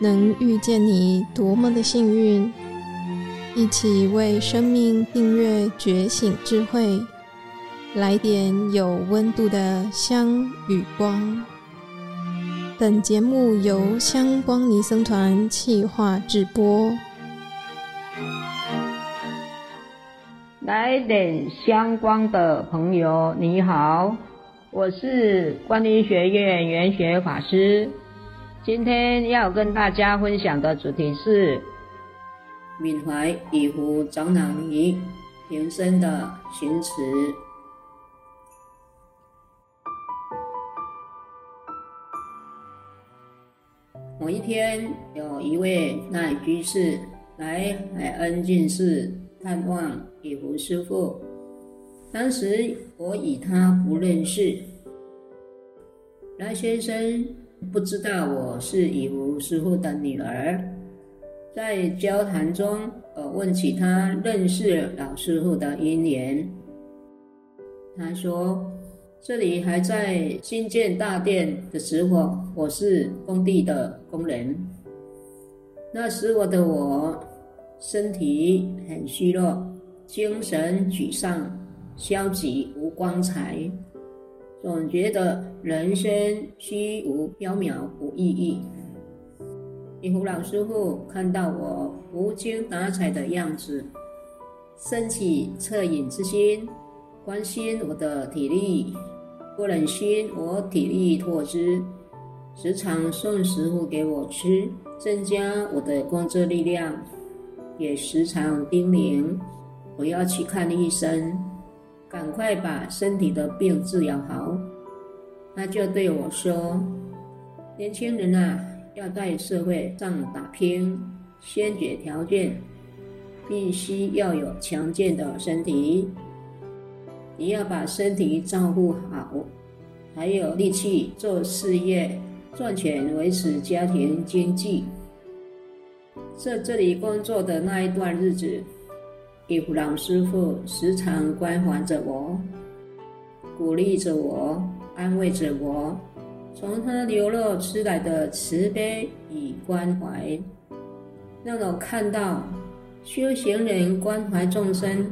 能遇见你多么的幸运！一起为生命订阅觉醒智慧，来点有温度的香与光。本节目由香光尼僧团企划制播。来点香光的朋友，你好，我是观音学院圆学法师。今天要跟大家分享的主题是缅怀乙福长老尼平生的行持。某一天，有一位赖居士来海恩净寺探望乙福师父。当时我与他不认识，赖先生。不知道我是乙福师傅的女儿，在交谈中，我问起他认识老师傅的因缘。他说：“这里还在新建大殿的时候，我是工地的工人。那时我的我身体很虚弱，精神沮丧，消极无光彩。”总觉得人生虚无缥缈无意义。乙福老师傅看到我无精打采的样子，升起恻隐之心，关心我的体力，不忍心我体力透支，时常送食物给我吃，增加我的工作力量，也时常叮咛我要去看医生。赶快把身体的病治疗好，他就对我说：“年轻人啊，要在社会上打拼，先决条件必须要有强健的身体。你要把身体照顾好，还有力气做事业、赚钱、维持家庭经济。在这里工作的那一段日子。”乙福老师父时常关怀着我，鼓励着我，安慰着我，从他流露出来的慈悲与关怀，让我看到修行人关怀众生、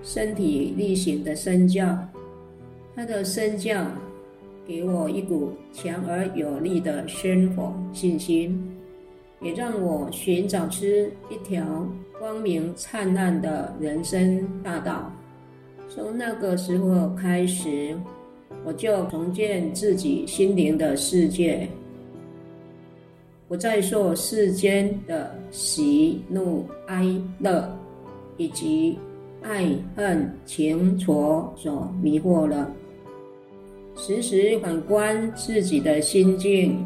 身体力行的身教。他的身教给我一股强而有力的生活信心，也让我寻找出一条。光明灿烂的人生大道。从那个时候开始，我就重建自己心灵的世界，不再受世间的喜怒哀乐以及爱恨情仇所迷惑了。时时反观自己的心境，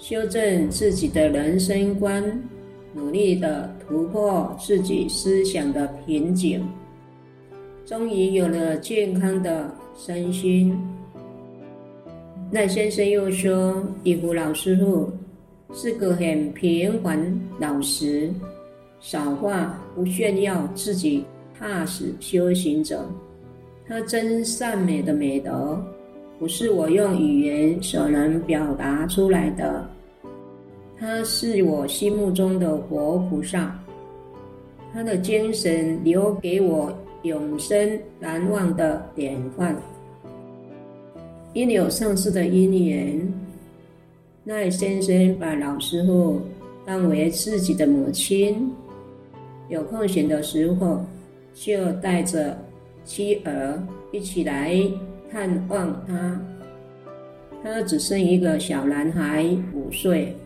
修正自己的人生观。努力的突破自己思想的瓶颈，终于有了健康的身心。赖先生又说：“乙福老师傅是个很平凡、老实、少话、不炫耀自己、踏实修行者。他真善美的美德，不是我用语言所能表达出来的。”他是我心目中的活菩萨，他的精神留给我永生难忘的典范。因有上师的因缘，赖先生把老师傅当为自己的母亲，有空闲的时候就带着妻儿一起来探望他。他只剩一个小男孩，五岁。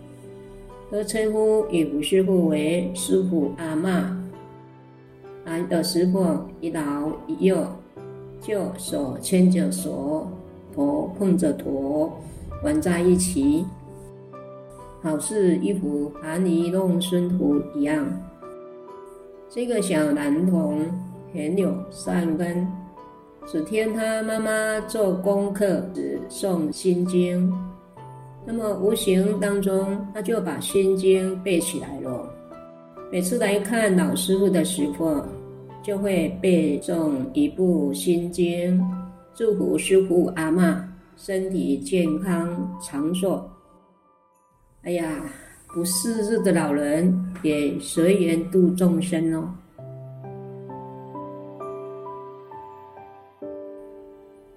都称呼乙福师父为师父阿嬷。来的时候一老一幼，就手牵着手，头碰着头，玩在一起，好似一幅含泥弄孙图一样。这个小男童很有善根，只听他妈妈做功课时诵心经。那么无形当中，他就把心经背起来了。每次来看老师傅的时候，就会背诵一部心经，祝福师傅阿嬷身体健康长寿。哎呀，不识日的老人也随缘度众生哦。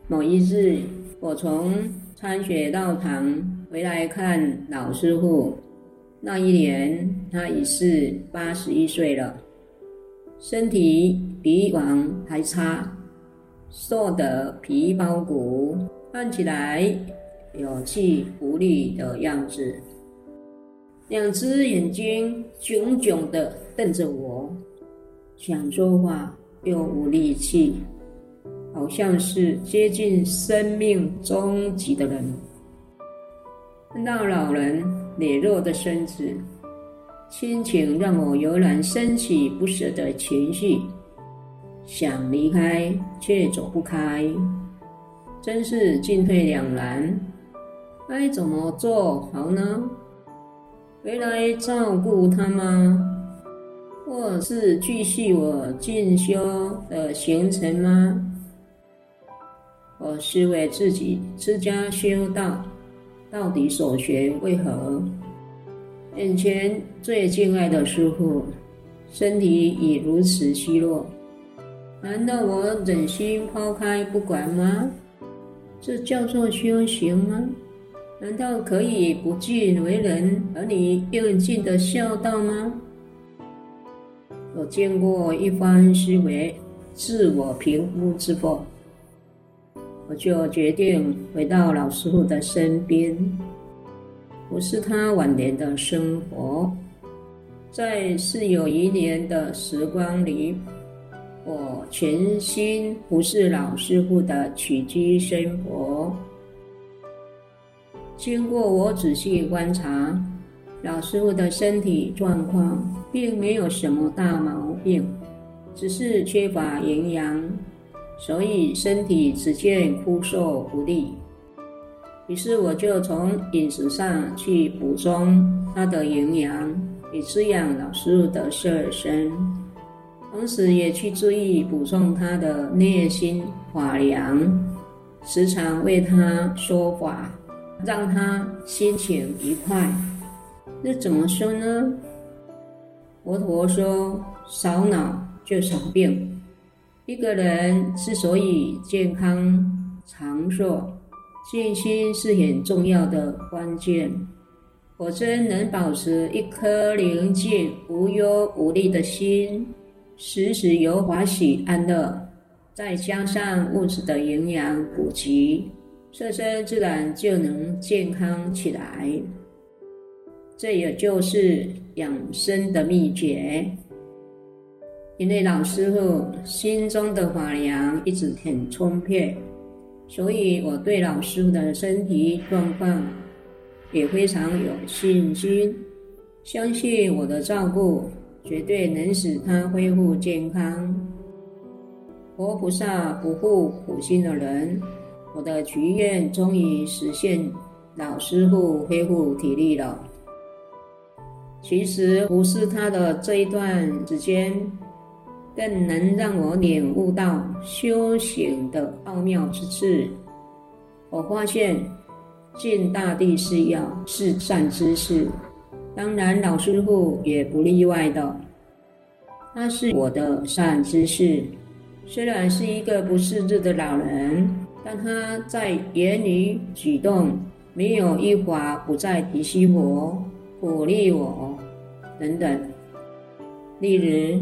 某一日，我从参学道场回来看老师傅，那一年他已是八十一岁了，身体比以往还差，瘦得皮包骨，看起来有气无力的样子。两只眼睛炯炯地瞪着我，想说话又无力气，好像是接近生命终极的人。看到老人羸弱的身子，心情让我油然升起不舍的情绪，想离开却走不开，真是进退两难，该怎么做好呢？回来照顾他吗？或是继续我进修的行程吗？我思维自己持家修道，到底所学为何？眼前最敬爱的师父，身体已如此虚弱，难道我忍心抛开不管吗？这叫做修行吗？难道可以不尽为人，而你用尽的孝道吗？我见过一番思维、自我评估之后，我就决定回到老师傅的身边，不是他晚年的生活。在似有余年的时光里，我全心不是老师傅的起居生活。经过我仔细观察，老师傅的身体状况并没有什么大毛病，只是缺乏营养，所以身体只见枯瘦不利。于是我就从饮食上去补充他的营养，以滋养老师的色身，同时也去注意补充他的内心法粮，时常为他说法。让他心情愉快，那怎么说呢？佛陀说：“少恼就少病。一个人之所以健康长寿，静心是很重要的关键。果真能保持一颗宁静、无忧无虑的心，时时有欢喜安乐，再加上物质的营养补给。”色身自然就能健康起来，这也就是养生的秘诀。因为老师傅心中的法粮一直很充沛，所以我对老师傅的身体状况也非常有信心，相信我的照顾绝对能使他恢复健康。活菩萨不负苦心的人。我的祈愿终于实现，老师傅恢复体力了。其实不是他的这一段时间，更能让我领悟到修行的奥妙之处。我发现尽大地是要是善知识，当然老师傅也不例外的。他是我的善知识，虽然是一个不识字的老人。但他在言语举动没有一法不再提醒我、鼓励我等等。例如，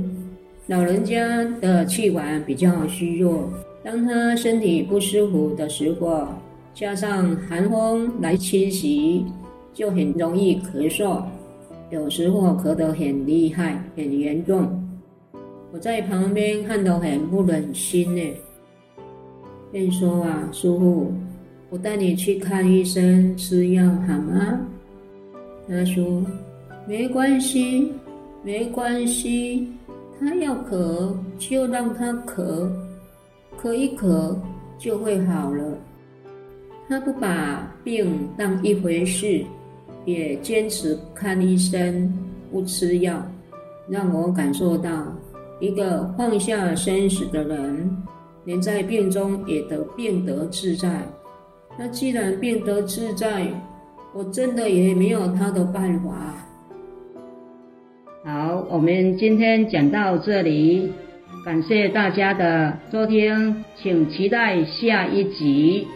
老人家的气管比较虚弱，当他身体不舒服的时候，加上寒风来侵袭，就很容易咳嗽，有时候咳得很厉害、很严重。我在旁边看得很不忍心呢。便说啊，师父，我带你去看医生吃药好吗？他说没关系，没关系，他要咳就让他咳，咳一咳就会好了。他不把病当一回事，也坚持看医生不吃药，让我感受到一个放下生死的人。连在病中也得病得自在，那既然病得自在，我真的也没有他的办法，好，我们今天讲到这里，感谢大家的收听，请期待下一集。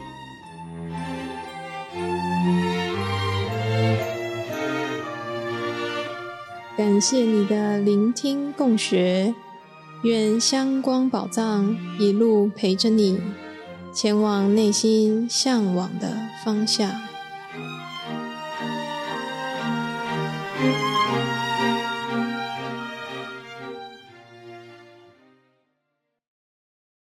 感谢你的聆听共学，愿香光宝藏一路陪着你，前往内心向往的方向。